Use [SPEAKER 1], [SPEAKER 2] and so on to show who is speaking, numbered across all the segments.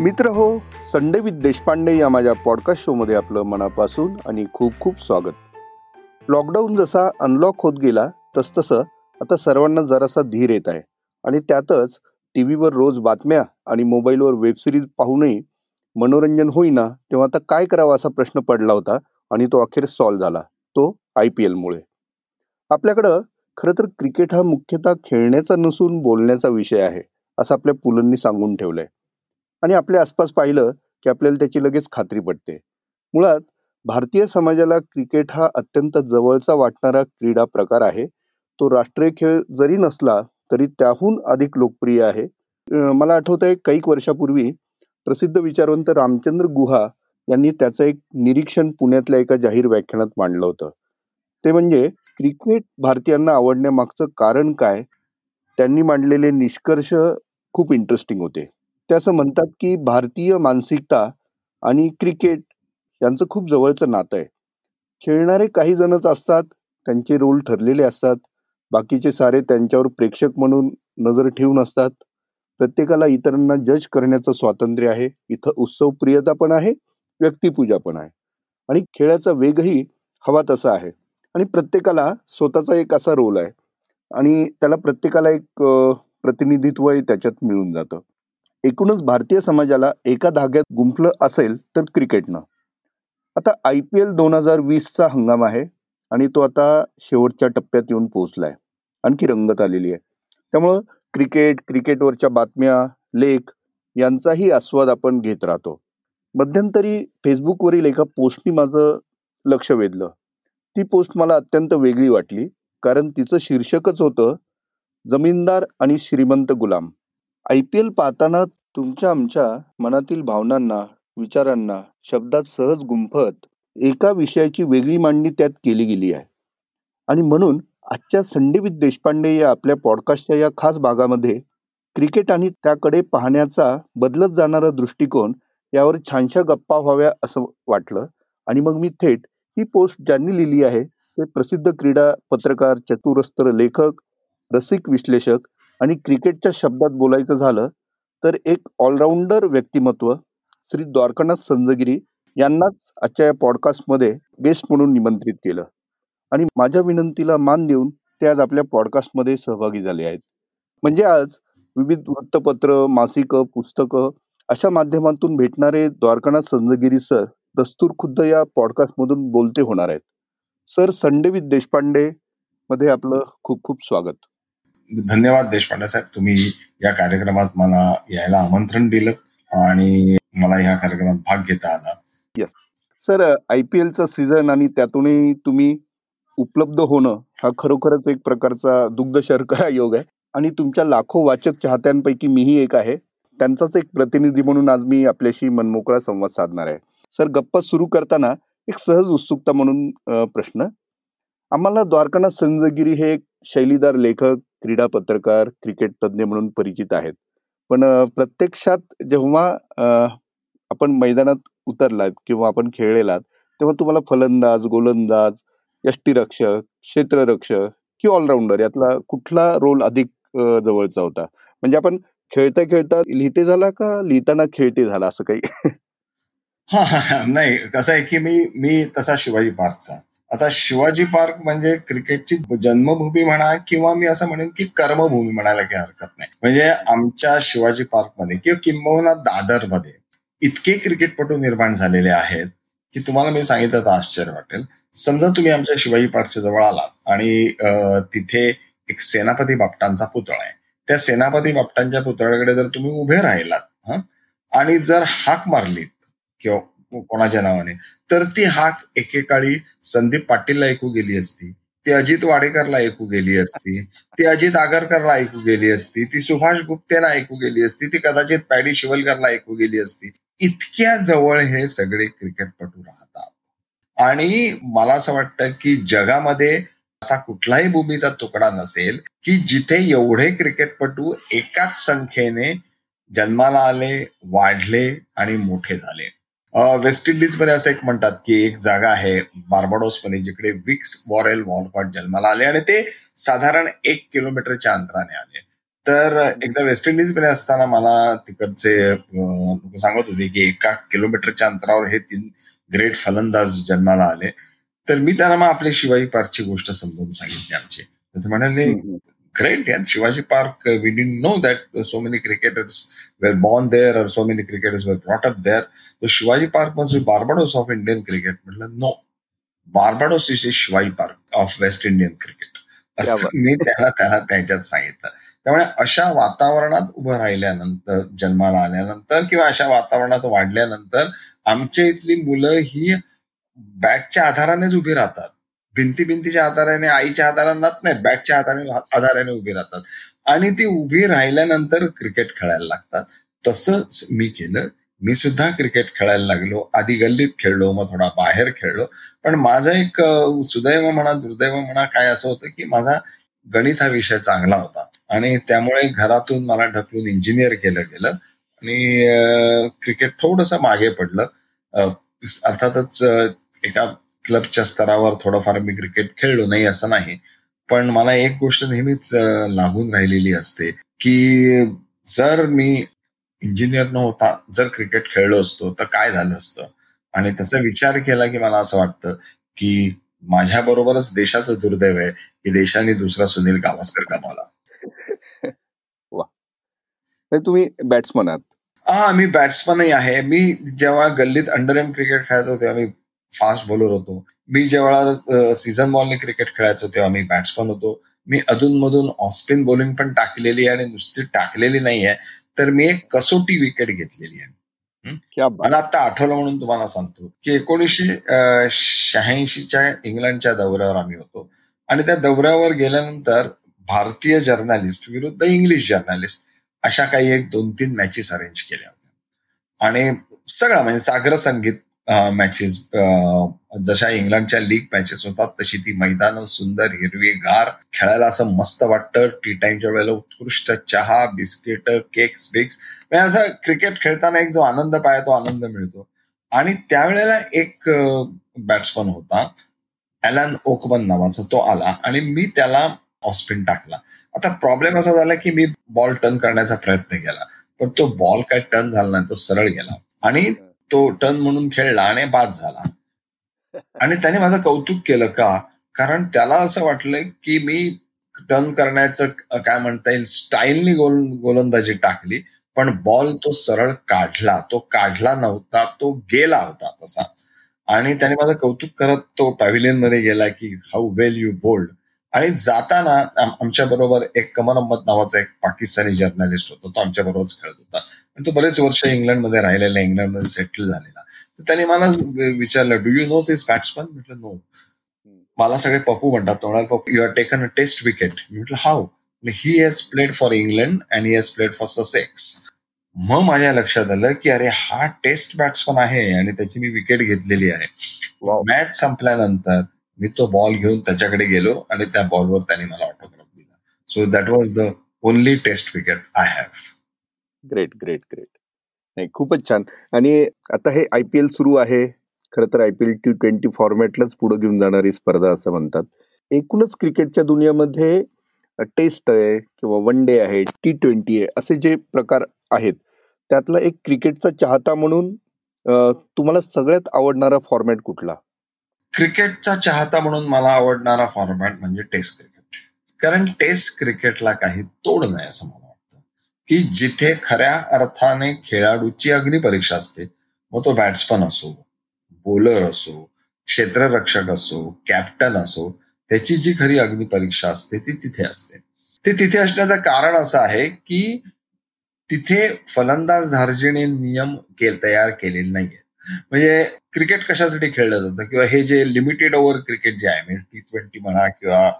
[SPEAKER 1] मित्र हो Sunday with Deshpande या माझ्या पॉडकास्ट शोमध्ये आपलं मनापासून आणि खूप खूप स्वागत. लॉकडाऊन जसा अनलॉक होत गेला तसतसं आता सर्वांना जरासा धीर येत आहे. आणि त्यातच टी व्हीवर रोज बातम्या आणि मोबाईलवर वेबसिरीज पाहूनही मनोरंजन होईना तेव्हा आता काय करावं असा प्रश्न पडला होता आणि तो अखेर सॉल्व्ह झाला तो आय पी एलमुळे आपल्याकडं खरं तर क्रिकेट हा मुख्यतः खेळण्याचा नसून बोलण्याचा विषय आहे असं आपल्या पुलंनी सांगून ठेवलंय. आणि आपल्या आसपास पाहिलं की आपल्याला त्याची लगेच खात्री पडते. मुळात भारतीय समाजाला क्रिकेट हा अत्यंत जवळचा वाटणारा क्रीडा प्रकार आहे. तो राष्ट्रीय खेळ जरी नसला तरी त्याहून अधिक लोकप्रिय आहे. मला आठवत आहे काही वर्षापूर्वी प्रसिद्ध विचारवंत रामचंद्र गुहा यांनी त्याचं एक निरीक्षण पुण्यातल्या एका जाहीर व्याख्यानात मांडलं होतं. ते म्हणजे क्रिकेट भारतीयांना आवडण्यामागचं कारण काय? त्यांनी मांडलेले निष्कर्ष खूप इंटरेस्टिंग होते. ते असं म्हणतात की भारतीय मानसिकता आणि क्रिकेट यांचं खूप जवळचं नातं आहे. खेळणारे काही जणच असतात त्यांचे रोल ठरलेले असतात. बाकीचे सारे त्यांच्यावर प्रेक्षक म्हणून नजर ठेवून असतात. प्रत्येकाला इतरांना जज करण्याचं स्वातंत्र्य आहे. इथं उत्सव प्रियता पण आहे व्यक्तिपूजा पण आहे. आणि खेळाचा वेगही हवा तसा आहे. आणि प्रत्येकाला स्वतःचा एक असा रोल आहे. आणि त्याला प्रत्येकाला एक प्रतिनिधित्वही त्याच्यात मिळून जातं. एकूणच भारतीय समाजाला एका धाग्यात गुंफलं असेल तर क्रिकेटनं. आता आय पी एल दोन हजार वीसचा हंगाम आहे आणि तो आता शेवटच्या टप्प्यात येऊन पोहोचलाय. आणखी रंगत आलेली आहे. त्यामुळं क्रिकेट क्रिकेटवरच्या बातम्या लेख यांचाही आस्वाद आपण घेत राहतो. मध्यंतरी फेसबुकवरील एका पोस्टनी माझं लक्ष वेधलं. ती पोस्ट मला अत्यंत वेगळी वाटली कारण तिचं शीर्षकच होतं जमीनदार आणि श्रीमंत गुलाम. आय पी एल पाहताना तुमच्या आमच्या मनातील भावनांना विचारांना शब्दात सहज गुंफत एका विषयाची वेगळी मांडणी त्यात केली गेली आहे. आणि म्हणून आजच्या संडे विथ देशपांडे या आपल्या पॉडकास्टच्या या खास भागामध्ये क्रिकेट आणि त्याकडे पाहण्याचा बदलत जाणारा दृष्टिकोन यावर छानशा गप्पा व्हाव्या असं वाटलं. आणि मग मी थेट ही पोस्ट ज्यांनी लिहिली आहे ते प्रसिद्ध क्रीडा पत्रकार चतुरस्त्र लेखक रसिक विश्लेषक आणि क्रिकेटच्या शब्दात बोलायचं झालं तर एक ऑलराऊंडर व्यक्तिमत्व श्री द्वारकानाथ संजगिरी यांनाच आजच्या या पॉडकास्टमध्ये बेस्ट म्हणून निमंत्रित केलं. आणि माझ्या विनंतीला मान देऊन ते आज आपल्या पॉडकास्टमध्ये सहभागी झाले आहेत. म्हणजे आज विविध वृत्तपत्र मासिकं पुस्तकं अशा माध्यमातून भेटणारे द्वारकानाथ संजगिरी सर दस्तूर खुद्द या पॉडकास्टमधून बोलते होणार आहेत. सर संडे विथ देशपांडे मध्ये आपलं खूप खूप स्वागत.
[SPEAKER 2] धन्यवाद देशपांडे साहेब. तुम्ही या कार्यक्रमात मला यायला आमंत्रण दिलं आणि मला ह्या कार्यक्रमात भाग घेता आला.
[SPEAKER 1] सर आय पी एलचा सीझन आणि त्यातूनही तुम्ही उपलब्ध होणं हा खरोखरच एक प्रकारचा दुग्ध शर्करा योग आहे. आणि तुमच्या लाखो वाचक चाहत्यांपैकी मीही एक आहे. त्यांचाच एक प्रतिनिधी म्हणून आज मी आपल्याशी मनमोकळा संवाद साधणार आहे. सर गप्पा सुरू करताना एक सहज उत्सुकता म्हणून प्रश्न. आम्हाला द्वारकानाथ संजगिरी हे एक शैलीदार लेखक क्रीडा पत्रकार क्रिकेट तज्ज्ञ म्हणून परिचित आहेत. पण प्रत्यक्षात जेव्हा आपण मैदानात उतरलात किंवा आपण खेळलेलात तेव्हा तुम्हाला फलंदाज गोलंदाज यष्टीरक्षक क्षेत्ररक्षक की ऑलराऊंडर यातला कुठला रोल अधिक जवळचा होता? म्हणजे आपण खेळता खेळता लिहिते झाला का लिहिताना खेळते झाला असं काही?
[SPEAKER 2] नाही कसं आहे की मी मी तसा शिवाजी पार्कचा. आता शिवाजी पार्क म्हणजे क्रिकेटची जन्मभूमी म्हणा किंवा मी असं म्हणेन की कर्मभूमी म्हणायला काही हरकत नाही. म्हणजे आमच्या शिवाजी पार्कमध्ये किंवा किंबहुना दादरमध्ये इतके क्रिकेटपटू निर्माण झालेले आहेत की तुम्हाला मी सांगितलं तर आश्चर्य वाटेल. समजा तुम्ही आमच्या शिवाजी पार्कच्या जवळ आलात आणि तिथे एक सेनापती बापटांचा पुतळा आहे. त्या सेनापती बापटांच्या पुतळ्याकडे जर तुम्ही उभे राहिलात आणि जर हाक मारलीत किंवा कोणाच्या नावाने. तर ती हाक एकेकाळी संदीप पाटीलला ऐकू गेली असती ती अजित वाडेकरला ऐकू गेली असती ती अजित आगरकरला ऐकू गेली असती ती सुभाष गुप्तेला ऐकू गेली असती ती कदाचित पॅडी शिवलकरला ऐकू गेली असती. इतक्या जवळ हे सगळे क्रिकेटपटू राहतात. आणि मला असं वाटतं की जगामध्ये असा कुठलाही भूमीचा तुकडा नसेल की जिथे एवढे क्रिकेटपटू एकाच संख्येने जन्माला आले वाढले आणि मोठे झाले. वेस्ट इंडिजमध्ये असं एक म्हणतात की एक जागा आहे बार्बाडोस मध्ये जिकडे विक्स वॉरेल वॉलकॉट जन्माला आले आणि ते साधारण एक किलोमीटरच्या अंतराने आले. तर एकदा वेस्ट इंडिजमध्ये असताना मला तिकडचे सांगत होते की एका किलोमीटरच्या अंतरावर हे तीन ग्रेट फलंदाज जन्माला आले. तर मी त्यांना मग आपल्या शिवाजी पार्कची गोष्ट समजावून सांगितली आमची. तर म्हणाले ग्रेट यार Shivaji Park we'd know that so many cricketers were born there और so many cricketers were brought up there Shivaji Park must be Barbados of Indian cricket म्हटलं no Barbados is Shivaji Park of West Indian cricket असं मी त्याला त्याला त्याच्यात सांगितलं. त्यामुळे अशा वातावरणात उभं राहिल्यानंतर जन्माला आल्यानंतर किंवा अशा वातावरणात वाढल्यानंतर आमच्या इथली मुलं ही बॅटच्या आधारानेच उभी राहतात. भिंती भिंतीच्या आधाराने आईच्या आधारांनाच नाही बॅटच्या आधाराने आधाराने उभी राहतात. आणि ती उभी राहिल्यानंतर क्रिकेट खेळायला लागतात. तसंच मी केलं. मी सुद्धा क्रिकेट खेळायला लागलो. आधी गल्लीत खेळलो मग थोडा बाहेर खेळलो. पण माझं एक सुदैव म्हणा दुर्दैव म्हणा काय असं होतं की माझा गणित हा विषय चांगला होता. आणि त्यामुळे घरातून मला ढकलून इंजिनियर केलं गेलं. आणि क्रिकेट थोडस मागे पडलं. अर्थातच एका क्लबच्या स्तरावर थोडंफार मी क्रिकेट खेळलो नाही असं नाही. पण मला एक गोष्ट नेहमीच लागून राहिलेली असते की जर मी इंजिनियर न होता जर क्रिकेट खेळलो असतो तर काय झालं असतं? आणि त्याचा विचार केला की मला असं वाटतं की माझ्या बरोबरच देशाचं दुर्दैव आहे की देशाने दुसरा सुनील गावस्कर कमावला
[SPEAKER 1] तुम्ही बॅट्समन आहात.
[SPEAKER 2] हा मी बॅट्समनही आहे. मी जेव्हा गल्लीत अंडर एम क्रिकेट खेळायचो तेव्हा मी फास्ट बॉलर होतो. मी जेव्हा सीझन बॉलने क्रिकेट खेळायचो तेव्हा मी बॅट्समन होतो. मी अधूनमधून ऑस्पिन बॉलिंग पण टाकलेली आहे आणि नुसती टाकलेली नाहीये. तर मी एक कसोटी विकेट घेतलेली आहे. मला आता आठवलं म्हणून तुम्हाला सांगतो की एकोणीसशे शहाऐंशीच्या इंग्लंडच्या दौऱ्यावर आम्ही होतो. आणि त्या दौऱ्यावर गेल्यानंतर भारतीय जर्नालिस्ट विरुद्ध इंग्लिश जर्नालिस्ट अशा काही एक दोन तीन मॅचेस अरेंज केल्या होत्या. आणि सगळं म्हणजे सागर संगीत मॅचेस जशा इंग्लंडच्या लीग मॅचेस होतात तशी ती मैदान सुंदर हिरवीगार खेळायला असं मस्त वाटतं. टी टाइमच्या वेळेला उत्कृष्ट चहा बिस्किट केक्स बिक्स म्हणजे असं क्रिकेट खेळताना एक जो आनंद पाया तो आनंद मिळतो. आणि त्यावेळेला एक बॅट्समन होता ॲलन ओकबन नावाचा तो आला आणि मी त्याला ऑस्पिन टाकला. आता प्रॉब्लेम असा झाला की मी बॉल टर्न करण्याचा प्रयत्न केला. पण तो बॉल काय टर्न झाला नाही तो सरळ गेला. आणि तो टर्न म्हणून खेळला आणि बाद झाला. आणि त्याने माझं कौतुक केलं का? कारण त्याला असं वाटलं की मी टर्न करण्याचं काय म्हणता येईल स्टाईलनी गोल गोलंदाजी टाकली पण बॉल तो सरळ काढला. तो काढला नव्हता तो गेला होता तसा. आणि त्याने माझं कौतुक करत तो पॅव्हिलियनमध्ये गेला की हाऊ वेल यू बोल्ड आणि जाताना आमच्या बरोबर एक कमर अहमद नावाचा एक पाकिस्तानी जर्नलिस्ट होता. तो आमच्या बरोबरच खेळत होता. आणि तो बरेच वर्ष इंग्लंडमध्ये राहिलेला इंग्लंडमध्ये सेटल झालेला. तर त्याने मला विचारलं do you know this batsman म्हटलं नो मला सगळे पप्पू म्हणतात तोंडाल Pappu you are taken a test wicket म्हटलं how he has played for England and he has played for Sussex मग माझ्या लक्षात आलं की अरे हा टेस्ट बॅट्समन आहे आणि त्याची मी विकेट घेतलेली आहे. मॅच संपल्यानंतर मी तो बॉल घेऊन त्याच्याकडे गेलो आणि त्या बॉलवर त्याने मला ऑटोग्राफ दिला. So that was the only test cricket I have
[SPEAKER 1] great great great नाही खूपच छान. आणि आता हे आय पी एल सुरू आहे. खरं तर I P L T twenty फॉर्मॅटलाच पुढे घेऊन जाणारी स्पर्धा असं म्हणतात. एकूणच क्रिकेटच्या दुनियामध्ये टेस्ट आहे किंवा वन डे आहे टी ट्वेंटी आहे असे जे प्रकार आहेत त्यातला एक क्रिकेटचा चाहता म्हणून तुम्हाला सगळ्यात आवडणारा फॉर्मॅट कुठला?
[SPEAKER 2] क्रिकेटचा चाहता म्हणून मला आवडणारा फॉर्मॅट म्हणजे टेस्ट क्रिकेट कारण टेस्ट क्रिकेटला काही तोड नाही असं मला वाटतं. की जिथे खऱ्या अर्थाने खेळाडूची अग्निपरीक्षा असते मग तो बॅट्समन असो बॉलर असो क्षेत्ररक्षक असो कॅप्टन असो त्याची जी खरी अग्निपरीक्षा असते ती तिथे असते. ते तिथे असण्याचं कारण असं आहे की तिथे फलंदाज धार्जिणे नियम तयार केलेले नाहीये म्हणजे क्रिकेट कशासाठी खेळलं जातं? किंवा हे जे लिमिटेड ओव्हर क्रिकेट जे आहे म्हणजे टी ट्वेंटी म्हणा किंवा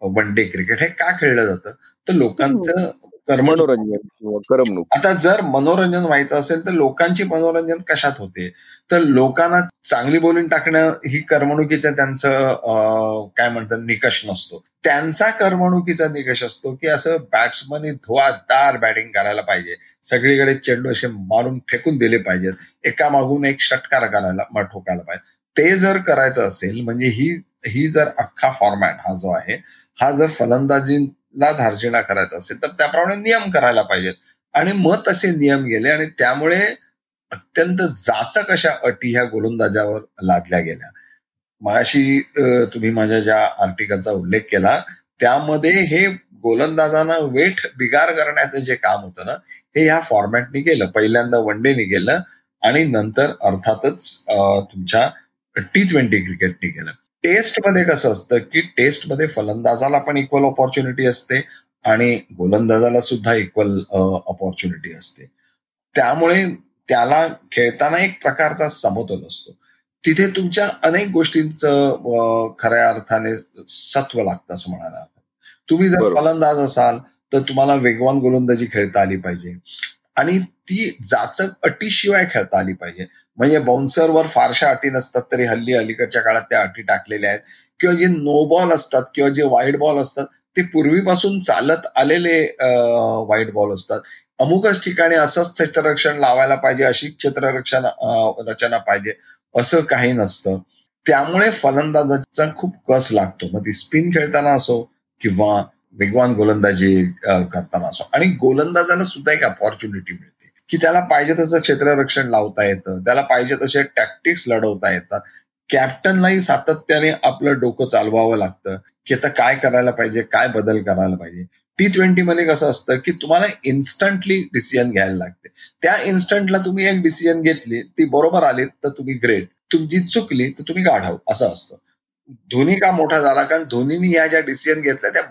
[SPEAKER 2] वन डे क्रिकेट हे का खेळलं जातं? तर लोकांचं
[SPEAKER 1] मनोरंजन किंवा करमणूक.
[SPEAKER 2] आता जर मनोरंजन व्हायचं असेल तर लोकांची मनोरंजन कशात होते? तर लोकांना चांगली बोलिंग टाकणं ही करमणुकीचं त्यांचं काय म्हणतात निकष नसतो. त्यांचा करमणुकीचा निकष असतो की असं बॅट्समननी धुवादार बॅटिंग करायला पाहिजे. सगळीकडे चेंडू असे मारून फेकून दिले पाहिजेत. एका मागून एक षटकार करायला ठोकायला पाहिजे. ते जर करायचं असेल म्हणजे ही ही जर अख्खा फॉर्मॅट हा जो आहे हा जर फलंदाजीला धार्जिणा करायचा असेल तर त्याप्रमाणे नियम करायला पाहिजेत. आणि मग तसे नियम गेले आणि त्यामुळे अत्यंत जाचक अशा अटी ह्या गोलंदाजावर लादल्या गेल्या. माशी तुम्ही माझ्या ज्या आर्टिकलचा उल्लेख केला त्यामध्ये हे गोलंदाजांना वेठ बिगार करण्याचं जे काम होतं ना हे ह्या फॉर्मॅटनी केलं. पहिल्यांदा वन डेनी गेलं आणि नंतर अर्थातच तुमच्या टी ट्वेंटी क्रिकेटनी केलं. टेस्टमध्ये कसं असतं की टेस्टमध्ये फलंदाजाला पण इक्वल ऑपॉर्च्युनिटी असते आणि गोलंदाजाला सुद्धा इक्वल ऑपॉर्च्युनिटी असते. त्यामुळे त्याला खेळताना एक प्रकारचा समतोल असतो. तिथे तुमच्या अनेक गोष्टींचं खऱ्या अर्थाने सत्व लागतं असं म्हणायला तुम्ही जर फलंदाज असाल तर तुम्हाला वेगवान गोलंदाजी खेळता आली पाहिजे. आणि ती जाचक अटीशिवाय खेळता आली पाहिजे. म्हणजे बाउन्सरवर फारशा अटी नसतात तरी हल्ली अलीकडच्या काळात त्या अटी टाकलेल्या आहेत. किंवा जे नो बॉल असतात किंवा जे वाईट बॉल असतात ते पूर्वीपासून चालत आलेले वाईट बॉल असतात. अमुकच ठिकाणी असंच क्षेत्ररक्षण लावायला पाहिजे अशी क्षेत्ररक्षण रचना पाहिजे. असं काही नसतं. त्यामुळे फलंदाजाचा खूप कस लागतो. मग ती स्पिन खेळताना असो किंवा वेगवान गोलंदाजी करताना असो. आणि गोलंदाजाला सुद्धा एक अपॉर्च्युनिटी मिळते. की त्याला पाहिजे तसं क्षेत्ररक्षण लावता येतं. त्याला पाहिजे तसे टॅक्टिक्स लढवता येतात. कॅप्टनलाही सातत्याने आपलं डोकं चालवावं लागतं. की आता काय करायला पाहिजे काय बदल करायला पाहिजे. टी ट्वेंटी मध्ये कसं असतं की तुम्हाला इन्स्टंटली डिसिजन घ्यायला लागते. त्या इन्स्टंटला तुम्ही एक डिसिजन घेतली ती बरोबर आली तर तुम्ही ग्रेट तुमची चुकली तर तुम्ही गाढव. असं असतं. धोनी का मोठा झाला कारण धोनीने या ज्या डिसिजन घेतल्या त्या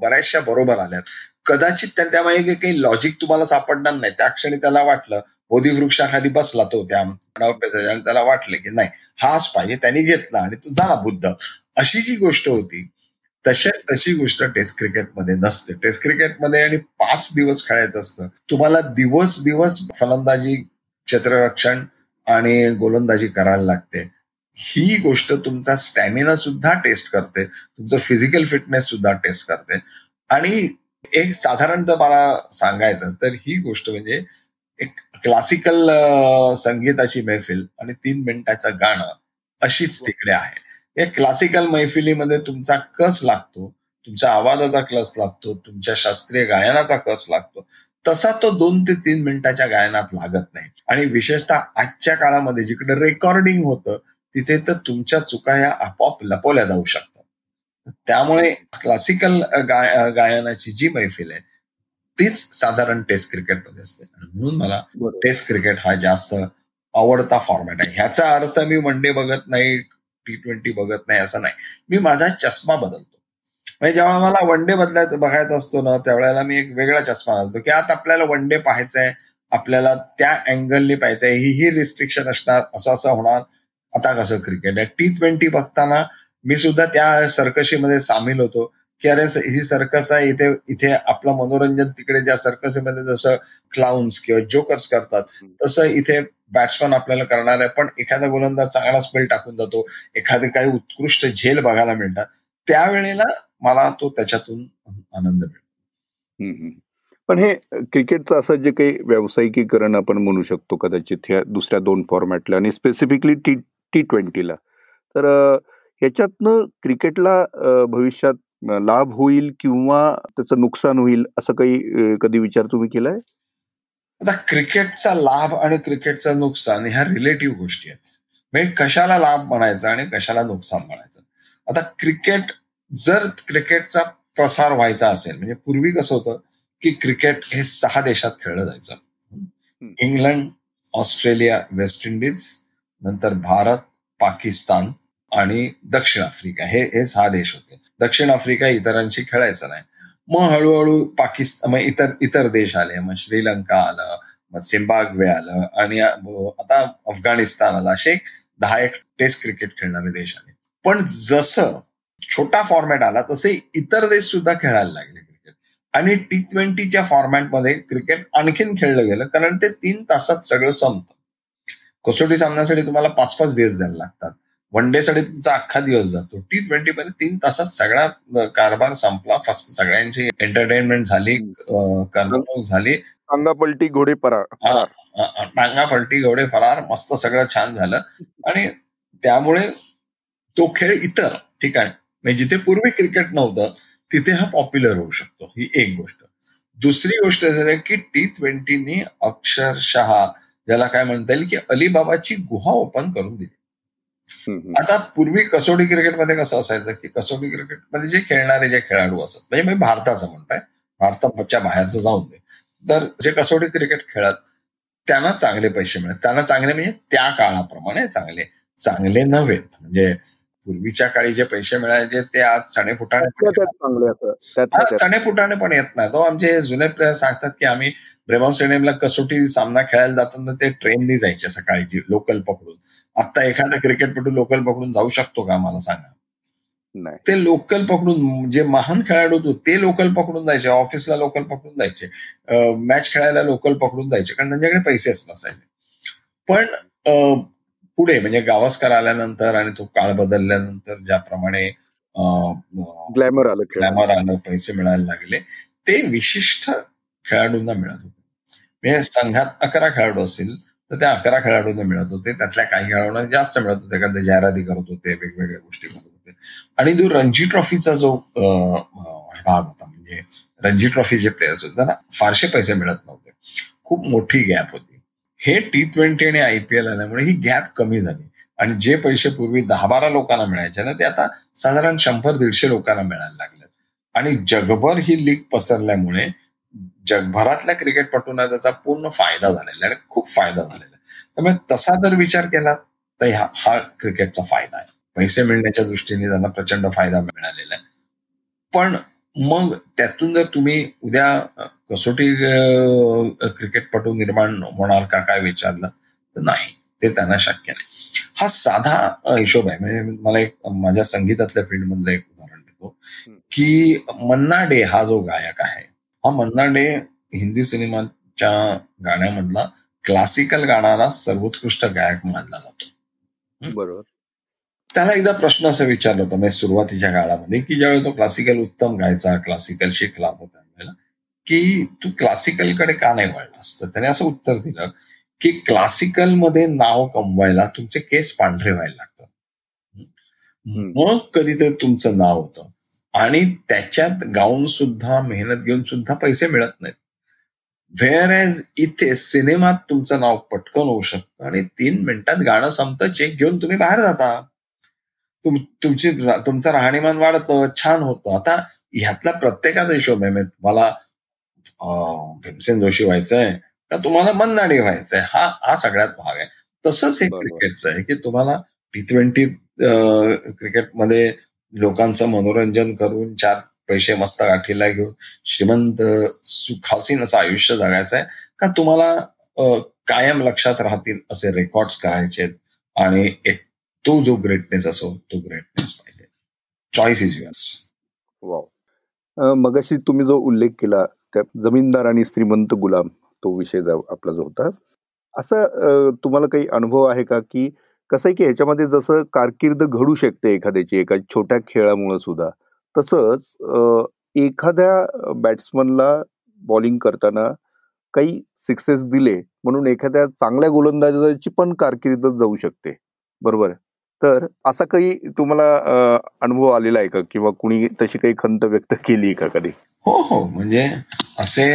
[SPEAKER 2] बऱ्याचशा बरोबर आल्यात. कदाचित त्यामागे काही लॉजिक तुम्हाला सापडणार नाही. त्या क्षणी त्याला वाटलं बोधी वृक्षाखाली बसला तो त्या त्याला वाटलं की नाही हाच पाहिजे त्यांनी घेतला आणि तो झाला बुद्ध. अशी जी गोष्ट होती तशा तशी गोष्ट टेस्ट क्रिकेटमध्ये नसते. टेस्ट क्रिकेटमध्ये आणि पाच दिवस खेळायचं असतं. तुम्हाला दिवस दिवस फलंदाजी क्षेत्ररक्षण आणि गोलंदाजी करायला लागते. ही गोष्ट तुमचा स्टॅमिना सुद्धा टेस्ट करते. तुमचं फिजिकल फिटनेस सुद्धा टेस्ट करते. आणि एक साधारणतः मला सांगायचं तर ही गोष्ट म्हणजे एक क्लासिकल संगीताची मैफिल आणि तीन मिनिटाचं गाणं अशीच तिकडे आहे. या क्लासिकल मैफिलीमध्ये तुमचा कस लागतो? तुमच्या आवाजाचा कस लागतो? तुमच्या शास्त्रीय गायनाचा कस लागतो? तसा तो दोन ते तीन मिनिटाच्या गायनात लागत नाही. आणि विशेषतः आजच्या काळामध्ये जिकडे रेकॉर्डिंग होतं तिथे तर तुमच्या चुका ह्या आपोआप लपवल्या जाऊ शकतात. त्यामुळे क्लासिकल गायनाची जी मैफिल आहे तीच साधारण टेस्ट क्रिकेटमध्ये असते. म्हणून मला टेस्ट क्रिकेट हा जास्त आवडता फॉर्मॅट आहे. ह्याचा अर्थ मी वन डे बघत नाही टी ट्वेंटी बघत नाही असं नाही. मी माझा चष्मा बदलतो. म्हणजे जेव्हा मला वन डे बदलायचं बघायचं असतो ना त्यावेळेला मी एक वेगळा चष्मा घालतो की आता आपल्याला वन डे पाहायचंय आपल्याला त्या अँगलनी पाहायचंय ही ही रिस्ट्रिक्शन असणार असं असं होणार. आता कसं क्रिकेट आहे? टी ट्वेंटी बघताना मी सुद्धा त्या सर्कशीमध्ये सामील होतो की अरे ही सर्कस आहे इथे इथे आपलं मनोरंजन तिकडे त्या सर्कसीमध्ये जसं क्लाउन्स किंवा जोकर्स करतात तसं इथे बॅट्समन आपल्याला करणार आहे. पण एखादा गोलंदाज चांगला स्पेल टाकून जातो. एखादे काही उत्कृष्ट झेल बघायला मिळतात. त्यावेळेला मला तो त्याच्यातून आनंद मिळतो.
[SPEAKER 1] पण हे क्रिकेटचं असं जे काही व्यावसायिकीकरण आपण म्हणू शकतो कदाचित ह्या दुसऱ्या दोन फॉर्मॅटला आणि स्पेसिफिकली टी टी ट्वेंटीला तर ह्याच्यातनं क्रिकेटला भविष्यात लाभ होईल किंवा त्याचं नुकसान होईल असं काही कधी विचार तुम्ही केलाय?
[SPEAKER 2] आता क्रिकेटचा लाभ आणि क्रिकेटचं नुकसान ह्या रिलेटिव्ह गोष्टी आहेत. म्हणजे कशाला लाभ म्हणायचा आणि कशाला नुकसान म्हणायचं? आता क्रिकेट जर क्रिकेटचा प्रसार व्हायचा असेल म्हणजे पूर्वी कसं होतं की क्रिकेट हे सहा देशात खेळलं जायचं. इंग्लंड ऑस्ट्रेलिया वेस्ट इंडिज नंतर भारत पाकिस्तान आणि दक्षिण आफ्रिका. हे हे सहा देश होते. दक्षिण आफ्रिका इतरांशी खेळायचं नाही. मग हळूहळू पाकिस्तान मग इतर इतर देश आले. मग श्रीलंका आलं मग झिम्बाब्वे आलं आणि आता अफगाणिस्तान आलं. असे दहा एक टेस्ट क्रिकेट खेळणारे देश आले. पण जसं छोटा फॉर्मॅट आला तसे इतर देश सुद्धा खेळायला लागले क्रिकेट आणि टी ट्वेंटीच्या फॉर्मॅटमध्ये क्रिकेट आणखीन खेळलं गेलं कारण ते तीन तासात सगळं संपतं. कसोटी सामन्यासाठी तुम्हाला पाच पाच दिवस द्यायला लागतात. वन डे साठी तुमचा अख्खा दिवस जातो. टी ट्वेंटी मध्ये तीन तासात सगळा कारभार संपला. फर्स्ट सगळ्यांची एंटरटेनमेंट झाली करमणूक झाली.
[SPEAKER 1] टांगा पलटी घोडे फरार.
[SPEAKER 2] टांगा पलटी घोडे फरार. मस्त सगळं छान झालं. आणि त्यामुळे तो खेळ इतर ठिकाणी म्हणजे जिथे पूर्वी क्रिकेट नव्हतं तिथे हा पॉप्युलर होऊ शकतो. ही एक गोष्ट. दुसरी गोष्ट झाली की टी ट्वेंटीनी अक्षरशः ज्याला काय म्हणता येईल की अलिबाबाची गुहा ओपन करून दिली. आता पूर्वी कसोटी क्रिकेटमध्ये कसं असायचं की कसोटी क्रिकेटमध्ये जे खेळणारे जे खेळाडू असत म्हणजे मी भारताचं म्हणताय भारताच्या बाहेरचं जाऊन दे. तर जे कसोटी क्रिकेट खेळत त्यांना चांगले पैसे मिळत त्यांना चांगले म्हणजे त्या काळाप्रमाणे चांगले चांगले नव्हेत म्हणजे पूर्वीच्या काळी जे पैसे मिळायचे ते आज चणेफुटाणे चणेफुटाणे पण येत नाही. तो आमचे जुने प्लेयर सांगतात की आम्ही ब्रेमॉन स्टेडियमला कसोटी सामना खेळायला जाताना ते ट्रेननी जायचे सकाळी लोकल पकडून. आता एखादा क्रिकेटपटू लोकल पकडून जाऊ शकतो का मला सांगा? ते लोकल पकडून जे महान खेळाडू होतो ते लोकल पकडून जायचे ऑफिसला लोकल पकडून जायचे मॅच खेळायला लोकल पकडून जायचे कारण त्यांच्याकडे पैसेच नसायचे पण पुढे म्हणजे गावस्कर आल्यानंतर आणि तो काळ बदलल्यानंतर ज्याप्रमाणे
[SPEAKER 1] ग्लॅमर आलं
[SPEAKER 2] ग्लॅमर आलं पैसे मिळायला लागले ते विशिष्ट खेळाडूंना मिळत होते. म्हणजे संघात अकरा खेळाडू असतील तर त्या अकरा खेळाडूंना मिळत होते. त्यातल्या काही खेळाडूंना जास्त मिळत होते कारण ते जाहिराती करत होते वेगवेगळ्या गोष्टी करत होते. आणि जो रणजी ट्रॉफीचा जो भाग होता म्हणजे रणजी ट्रॉफी जे प्लेयर्स होते त्यांना फारसे पैसे मिळत नव्हते. खूप मोठी गॅप होती. हे टी ट्वेंटी आणि आयपीएल आल्यामुळे ही गॅप कमी झाली. आणि जे पैसे पूर्वी दहा बारा लोकांना मिळायचे ना ते आता साधारण शंभर दीडशे लोकांना मिळायला लागले आणि जगभर ही लीग पसरल्यामुळे जगभरातल्या क्रिकेटपटूंना त्याचा पूर्ण फायदा झालेला आहे. खूप फायदा झालेला आहे. त्यामुळे तसा जर विचार केला तर हा क्रिकेटचा फायदा आहे. पैसे मिळण्याच्या दृष्टीने त्यांना प्रचंड फायदा मिळालेला आहे. पण मग त्यातून जर तुम्ही उद्या कसोटी क्रिकेटपटू निर्माण होणार का काय विचारलं तर नाही. ते त्यांना शक्य नाही. हा साधा हिशोब आहे. म्हणजे मला एक माझ्या संगीतातल्या फील्डमधलं एक उदाहरण देतो की मन्ना डे हा जो गायक आहे हा मन्ना डे हिंदी सिनेमाच्या गाण्यामधला क्लासिकल गाणारा सर्वोत्कृष्ट गायक मानला जातो.
[SPEAKER 1] बरोबर.
[SPEAKER 2] त्याला एकदा प्रश्न असं विचारला होता म्हणजे सुरुवातीच्या काळामध्ये की ज्यावेळी तो क्लासिकल उत्तम गायचा क्लासिकल शिकला होता त्यावेळेला की तू क्लासिकलकडे का नाही वळलास तर त्याने असं उत्तर दिलं की क्लासिकलमध्ये नाव कमवायला तुमचे केस पांढरे व्हायला लागतात. मग कधीतरी तुमचं नाव होतं. आणि त्याच्यात गाऊन सुद्धा मेहनत घेऊन सुद्धा पैसे मिळत नाहीत. व्हेअर एज इथे सिनेमात तुमचं नाव पटकन होऊ शकतं आणि तीन मिनिटात गाणं संपतं चेक घेऊन तुम्ही बाहेर जाता. तुमची तुमचं राहणीमान वाढतं छान होतं. आता ह्यातला प्रत्येकाचा हिशोब आहे. तुम्हाला भीमसेन जोशी व्हायचंय का तुम्हाला मन्नाडी व्हायचंय हा हा सगळ्यात भाग आहे. तसंच हे क्रिकेटचं आहे की तुम्हाला टी ट्वेंटी क्रिकेटमध्ये लोकांचं मनोरंजन करून चार पैसे मस्त गाठीला घेऊन श्रीमंत सुखासीन असं आयुष्य जगायचं आहे का तुम्हाला कायम लक्षात राहतील असे रेकॉर्ड्स करायचे आणि एक तो जो ग्रेटनेस असो तो ग्रेटनेस पाहिजे. चॉईस इज युअर्स
[SPEAKER 1] वाव मगाशी तुम्ही जो उल्लेख केला त्या जमीनदार आणि श्रीमंत गुलाम तो विषय आपला जो होता. असं तुम्हाला काही अनुभव आहे का की कसं आहे की ह्याच्यामध्ये जसं कारकीर्द घडू शकते एखाद्याची एका छोट्या खेळामुळे सुद्धा तसंच एखाद्या बॅट्समनला बॉलिंग करताना काही सिक्सेस दिले म्हणून एखाद्या चांगल्या गोलंदाजाची पण कारकीर्द जाऊ शकते. बरोबर? तर असा काही तुम्हाला अनुभव आलेला आहे का? किंवा कुणी तशी काही खंत व्यक्त केली का कधी?
[SPEAKER 2] हो हो. म्हणजे असे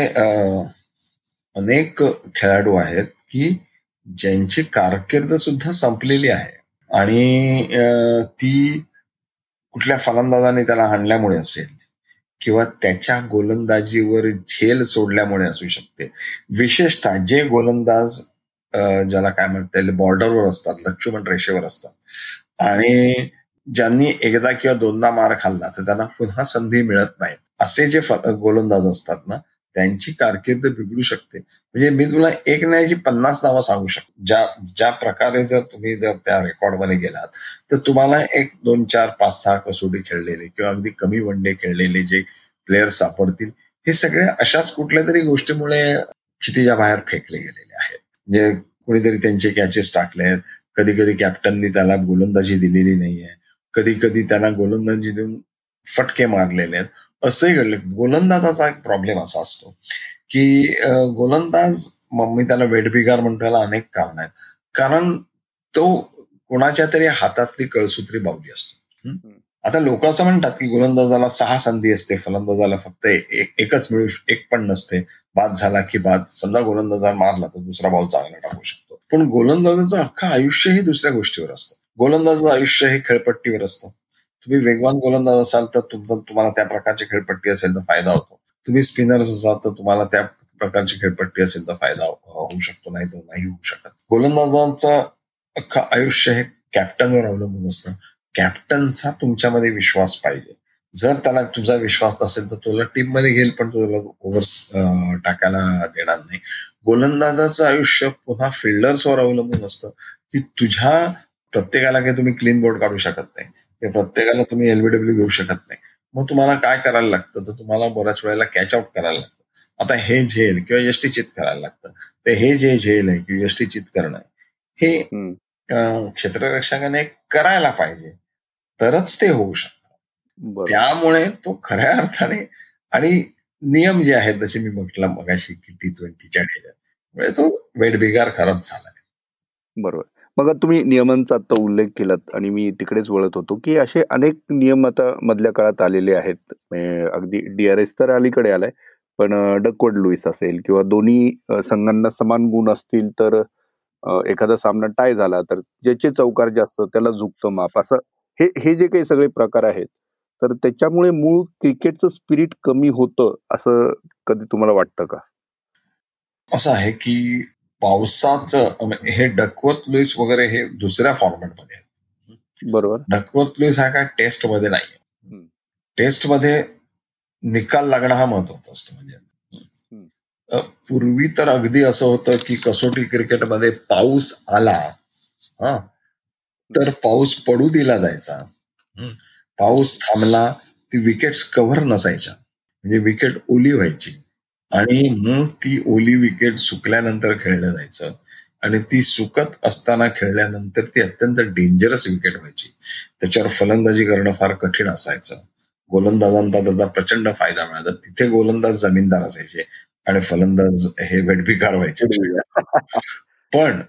[SPEAKER 2] अनेक खेळाडू आहेत की ज्यांची कारकीर्द सुद्धा संपलेली आहे. आणि ती कुठल्या फलंदाजाने त्याला हाणल्यामुळे असेल किंवा त्याच्या गोलंदाजीवर झेल सोडल्यामुळे असू शकते. विशेषतः जे गोलंदाज ज्याला काय म्हणता येईल बॉर्डरवर असतात लक्ष्मण रेषेवर असतात. आणि ज्यांनी एकदा किंवा दोनदा मार खाल्ला तर त्यांना पुन्हा संधी मिळत नाही. असे जे गोलंदाज असतात ना त्यांची कारकीर्द बिघडू शकते. म्हणजे मी तुला एक नाही पन्नास नावं सांगू शकतो. ज्या ज्या प्रकारे जर तुम्ही जर त्या रेकॉर्डमध्ये गेलात तर तुम्हाला एक दोन चार पाच सहा कसोटी खेळलेले किंवा अगदी कमी वन डे खेळलेले जे प्लेयर सापडतील हे सगळे अशाच कुठल्या तरी गोष्टीमुळे क्षितिजा बाहेर फेकले गेलेले आहेत. म्हणजे कुणीतरी त्यांचे कॅचेस टाकले आहेत. कधी कधी कॅप्टननी त्याला गोलंदाजी दिलेली नाहीये. कधी कधी त्यांना गोलंदाजी देऊन फटके मारलेले आहेत. असंही घडलं गोलंदाजाचा एक प्रॉब्लेम असा असतो की गोलंदाज मी त्याला वेडबिगार म्हणतो त्याला अनेक कारण आहेत. कारण तो कोणाच्या तरी हातातली कळसूत्री बावली असतो. आता लोक असं म्हणतात की गोलंदाजाला सहा संधी असते फलंदाजाला फक्त एक एकच मिळू एक पण नसते. बाद झाला की बाद. समजा गोलंदाजा मारला तर दुसरा बॉल चांगला टाकू शकतो. पण गोलंदाजाचं अख्खं आयुष्य हे दुसऱ्या गोष्टीवर असतं. गोलंदाजाचं आयुष्य हे खेळपट्टीवर असतं. तुम्ही वेगवान गोलंदाज असाल तर तुमचा तुम्हाला त्या प्रकारची खेळपट्टी असेल तर फायदा होतो. तुम्ही स्पिनर्स असाल तर तुम्हाला त्या प्रकारची खेळपट्टी असेल तर फायदा होऊ शकतो नाही तर नाही होऊ शकत. गोलंदाजांचं अख्खं आयुष्य हे कॅप्टनवर अवलंबून असतं. कॅप्टनचा तुमच्यामध्ये विश्वास पाहिजे. जर त्याला तुझा विश्वास नसेल तर तुला टीममध्ये घेईल पण तुला ओव्हर्स टाकायला देणार नाही. गोलंदाजाचं आयुष्य पुन्हा फिल्डर्सवर अवलंबून असतं की तुझ्या प्रत्येकाला काही तुम्ही क्लीन बोर्ड काढू शकत नाही. किंवा प्रत्येकाला तुम्ही एलबीडब्ल्यू घेऊ शकत नाही. मग तुम्हाला काय करायला लागतं? तर तुम्हाला बऱ्याच वेळेला कॅच आउट करायला लागतं. आता हे झेल किंवा यष्टी चित करायला लागतं. तर हे जे झेल आहे किंवा यष्टी चित करणं हे क्षेत्ररक्षकाने करायला पाहिजे. तरच ते होऊ शकतं. त्यामुळे तो खऱ्या अर्थाने आणि नियम जे आहेत जसे मी म्हटलं मगाशी की टी ट्वेंटीच्या म्हणजे तो वेटबिगार खरंच झालाय
[SPEAKER 1] बरोबर. मग तुम्ही नियमांचा आता उल्लेख केलात आणि मी तिकडेच वळत होतो की असे अनेक नियम आता मधल्या काळात आलेले आहेत. म्हणजे अगदी डीआरएस तर अलीकडे आलाय पण डकवर्ड लुईस असेल किंवा दोन्ही संघांना समान गुण असतील तर एखादा सामना टाय झाला तर ज्याचे चौकार जास्त त्याला झुकतं माप. असं हे हे जे काही सगळे प्रकार आहेत तर त्याच्यामुळे मूळ क्रिकेटचं स्पिरिट कमी होतं असं कधी तुम्हाला वाटतं का?
[SPEAKER 2] असं आहे की पावसाचं हे डकवत लुईस वगैरे हे दुसऱ्या फॉर्मॅटमध्ये आहेत.
[SPEAKER 1] बरोबर.
[SPEAKER 2] डकवत लुईस हा काय टेस्टमध्ये नाही टेस्टमध्ये निकाल लागणं हा महत्त्वाचा असतो म्हणजे. पूर्वी तर अगदी असं होतं की कसोटी क्रिकेटमध्ये पाऊस आला हा तर पाऊस पडू दिला जायचा. पाऊस थांबला ती विकेट्स कव्हर नसायच्या. म्हणजे विकेट ओली व्हायची. आणि मग ती ओली विकेट सुकल्यानंतर खेळलं जायचं. आणि ती सुकत असताना खेळल्यानंतर ती अत्यंत डेंजरस विकेट व्हायची. त्याच्यावर फलंदाजी करणं फार कठीण असायचं. गोलंदाजांचा त्याचा प्रचंड फायदा मिळाला. तिथे गोलंदाज जमीनदार असायचे आणि फलंदाज हे वेडबिकार व्हायचे. पण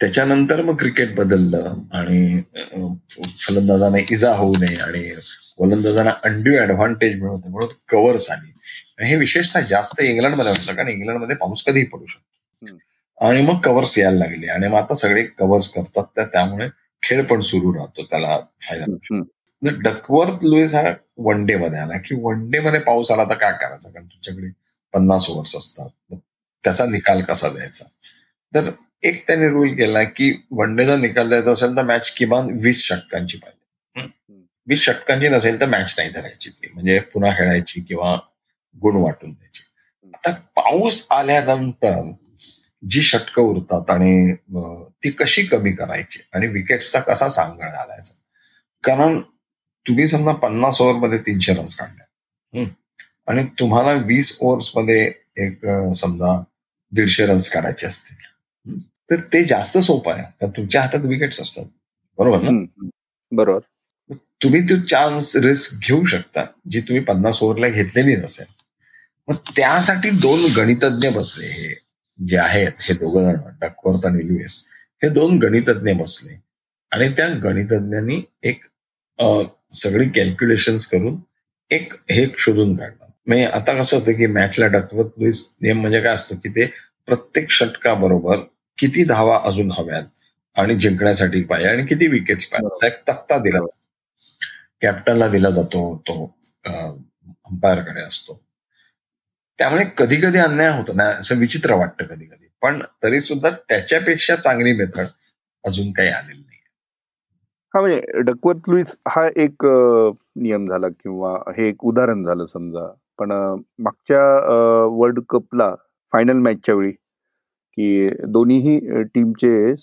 [SPEAKER 2] त्याच्यानंतर मग क्रिकेट बदललं आणि फलंदाजांना इजा होऊ नये आणि गोलंदाजांना अंड्यू ऍडव्हान्टेज मिळवते म्हणून कव्हर्स आली आणि हे विशेषतः जास्त इंग्लंडमध्ये होतं कारण इंग्लंडमध्ये पाऊस कधीही पडू शकतो. आणि मग कव्हर्स यायला लागले. आणि मग आता सगळे कव्हर्स करतात तर त्यामुळे खेळ पण सुरू राहतो त्याला फायदा डकवर्थ लुईस हा वन डे मध्ये आला. की वन डे मध्ये पाऊस आला तर काय करायचा? कारण तुमच्याकडे पन्नास ओव्हर्स असतात. त्याचा निकाल कसा द्यायचा? तर एक त्याने रूल केला की वन डेचा निकाल द्यायचा असेल तर मॅच किमान वीस षटकांची पाहिजे. वीस षटकांची नसेल तर मॅच नाही धरायची ती. म्हणजे पुन्हा खेळायची किंवा गुण वाटून द्यायची. आता पाऊस आल्यानंतर जी षटकं उरतात आणि ती कशी कमी करायची आणि विकेट्सचा कसा सांगण घालायचा? कारण तुम्ही समजा पन्नास ओव्हरमध्ये तीनशे रन्स काढल्या आणि तुम्हाला वीस ओव्हर्समध्ये एक समजा दीडशे रन्स काढायचे असतील. तर ते जास्त सोपं आहे. कारण तुमच्या हातात विकेट्स असतात. बरोबर ना?
[SPEAKER 1] बरोबर.
[SPEAKER 2] तुम्ही तो चान्स रिस्क घेऊ शकता जी तुम्ही पन्नास ओव्हरला घेतलेली नसेल. मग त्यासाठी दोन गणितज्ञ बसले हे जे आहेत हे दोघं जण डकवर्थ आणि लुएस हे दोन गणितज्ञ बसले. आणि त्या गणितज्ञांनी एक सगळी कॅल्क्युलेशन करून एक हे शोधून काढलं. म्हणजे आता कसं होतं की मॅचला डकवर्थ लुईस नियम म्हणजे काय असतो की ते प्रत्येक षटकाबरोबर किती धावा अजून हव्यात आणि जिंकण्यासाठी पाहिजे आणि किती विकेट्स पाहिजे. एक तक्ता दिला जातो. कॅप्टनला दिला जातो तो अंपायरकडे असतो. त्यामुळे कधी कधी अन्याय होतो ना असं विचित्र वाटतं कधी कधी पण तरी सुद्धा त्याच्यापेक्षा चांगली मेथड अजून काही आलेली नाही.
[SPEAKER 1] हा म्हणजे डकवर्थ लुईस हा एक नियम झाला किंवा हे एक उदाहरण झालं समजा. पण मागच्या वर्ल्ड कपला फायनल मॅचच्या वेळी की दोन्हीही टीमचे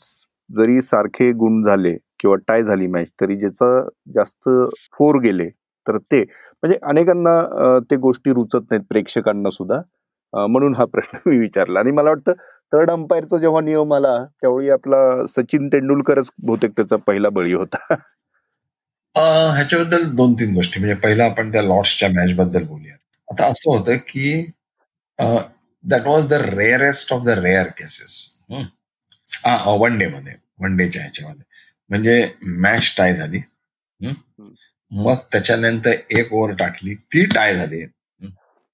[SPEAKER 1] जरी सारखे गुण झाले किंवा टाय झाली मॅच तरी ज्याचा जास्त फोर गेले तर ते. म्हणजे अनेकांना ते गोष्टी रुचत नाहीत प्रेक्षकांना सुद्धा. म्हणून हा प्रश्न मी विचारला. आणि मला वाटतं थर्ड अंपायरचा जेव्हा नियम आला त्यावेळी आपला सचिन तेंडुलकरच बहुतेक त्याचा पहिला बळी होता.
[SPEAKER 2] ह्याच्याबद्दल दोन तीन गोष्टी. म्हणजे पहिला आपण त्या लॉर्ड्सच्या मॅच बद्दल बोलूया आता असं होतं की that was the rarest of the rare cases one day मध्ये. वन डेच्या ह्याच्यामध्ये. म्हणजे मॅच टाय झाली. मग त्याच्यानंतर एक ओव्हर टाकली ती टाय झाली.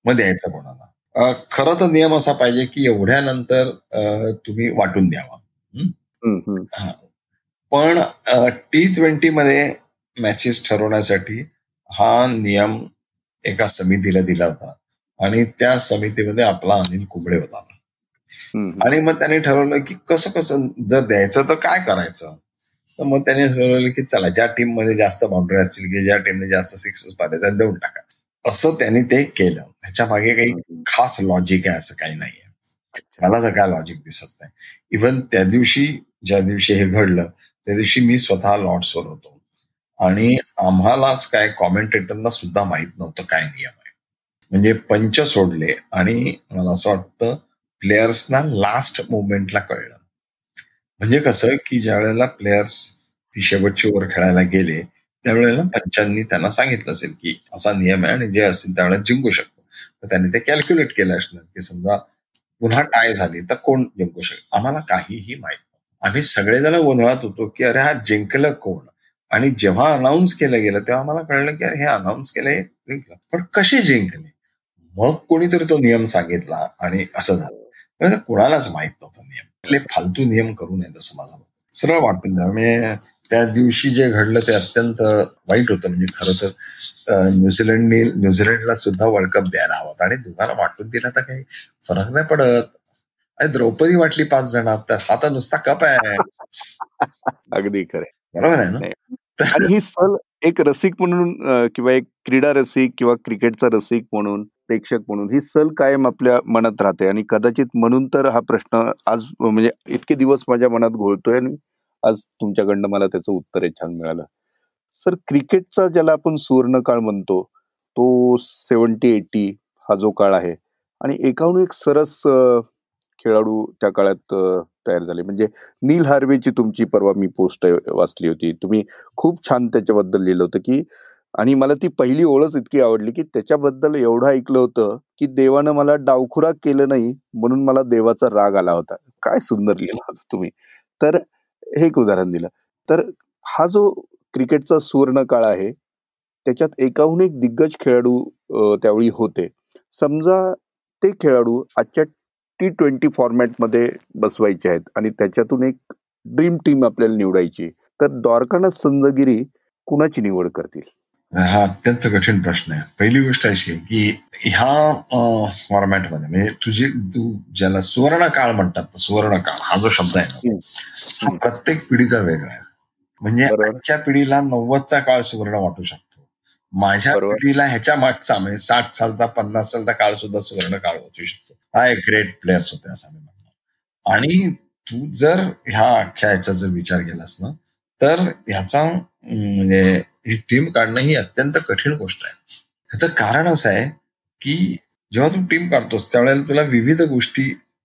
[SPEAKER 2] मग द्यायचं कोणाला? खरं तर नियम असा पाहिजे की एवढ्यानंतर तुम्ही वाटून द्यावा. पण टी ट्वेंटी मध्ये मॅचेस ठरवण्यासाठी हा नियम एका समितीला दिला होता. आणि त्या समितीमध्ये आपला अनिल कुबडे होता. आणि मग त्याने ठरवलं की कसं कसं जर द्यायचं तर काय करायचं? तर मग त्याने ठरवलं की चला ज्या टीममध्ये जास्त बाउंड्री असतील की ज्या टीमने जास्त सिक्सेस पाहिजे त्या देऊन टाका. असं त्यांनी ते केलं. ह्याच्या मागे काही खास लॉजिक आहे असं काही नाहीये. मला तर काय लॉजिक दिसत नाही. इव्हन त्या दिवशी ज्या दिवशी हे घडलं त्या दिवशी मी स्वतः लॉर्ड्सवर होतो. आणि आम्हालाच काय कॉमेंटेटरना सुद्धा माहीत नव्हतं काय नियम आहे. म्हणजे पंच सोडले आणि मला असं वाटतं प्लेयर्सना लास्ट मोमेंटला कळलं. म्हणजे कसं की ज्या वेळेला प्लेयर्स ती शेवटची ओव्हर खेळायला गेले त्यावेळेला पंचांनी त्यांना सांगितलं असेल की असा नियम आहे आणि जे असेल त्यावेळेला जिंकू शकतो. तर त्यांनी ते कॅल्क्युलेट केलं असणार की समजा पुन्हा टाय झाली तर कोण जिंकू शकतो आम्हाला काहीही माहीत नाही आम्ही सगळेजण गोंधळात होतो की अरे हा जिंकलं कोण? आणि जेव्हा अनाऊन्स केलं गेलं तेव्हा आम्हाला कळलं की अरे हे अनाऊन्स केलंय जिंकलं. पण कसे जिंकले? मग कोणीतरी तो नियम सांगितला आणि असं झालं. कुणालाच माहीत नव्हता नियम. इथले फालतू नियम करू नयेत असं माझं. सरळ वाटून द्या त्या दिवशी जे घडलं ते अत्यंत वाईट होतं. म्हणजे खरं तर न्यूझीलंडनी न्यूझीलंडला सुद्धा वर्ल्ड कप द्यायला हवा होता. आणि दोघांना वाटून दिला तर काही फरक नाही पडत. अरे द्रौपदी वाटली पाच जणात तर हा तर नुसता कप आहे.
[SPEAKER 1] अगदी खरं
[SPEAKER 2] बरोबर आहे ना?
[SPEAKER 1] ही सल एक रसिक म्हणून किंवा एक क्रीडा रसिक किंवा क्रिकेटचा रसिक म्हणून प्रेक्षक म्हणून ही सल कायम आपल्या मनात राहते. आणि कदाचित म्हणून तर हा प्रश्न आज म्हणजे इतके दिवस माझ्या मनात घोळतोय आणि आज तुमच्याकडनं मला त्याचं उत्तर छान मिळालं. सर क्रिकेटचा ज्याला आपण सुवर्ण काळ म्हणतो तो सेवन्टी एटी हा जो काळ आहे. आणि एकाहून एक सरस खेळाडू त्या काळात तयार झाले. म्हणजे नील हार्वेची तुमची परवा मी पोस्ट वाचली होती. तुम्ही खूप छान त्याच्याबद्दल लिहिलं होतं की आणि मला ती पहिली ओळख इतकी आवडली की त्याच्याबद्दल एवढं ऐकलं होतं की देवानं मला डावखुराक केलं नाही म्हणून मला देवाचा राग आला होता. काय सुंदर लिहिला होता तुम्ही. तर हे एक उदाहरण दिलं. तर हा जो क्रिकेटचा सुवर्ण काळ आहे त्याच्यात एकाहून एक दिग्गज खेळाडू त्यावेळी होते. समजा ते खेळाडू आजच्या टी ट्वेंटी फॉर्मॅटमध्ये बसवायचे आहेत आणि त्याच्यातून एक ड्रीम टीम आपल्याला निवडायची तर द्वारकानाथ संजगिरी कुणाची निवड करतील
[SPEAKER 2] हा अत्यंत कठीण प्रश्न आहे पहिली गोष्ट अशी आहे की ह्या फॉर्मॅटमध्ये म्हणजे तुझी तू ज्याला सुवर्ण काळ म्हणतात सुवर्ण काळ हा जो शब्द आहे ना. हा. प्रत्येक पिढीचा वेगळा आहे म्हणजे. आजच्या पिढीला नव्वदचा काळ सुवर्ण वाटू शकतो माझ्या. पिढीला ह्याच्या मागचा म्हणजे साठ सालचा पन्नास सालचा काळ सुद्धा सुवर्ण काळ वाटू शकतो हा एक ग्रेट प्लेयर्स होते असं मी म्हणतो. आणि तू जर ह्या खेळाचा जर विचार केलास ना तर ह्याचा म्हणजे ही टीम काढणं ही अत्यंत कठीण गोष्ट आहे. ह्याचं कारण असं आहे की जेव्हा तू टीम काढतोस त्यावेळेला तुला विविध गोष्टी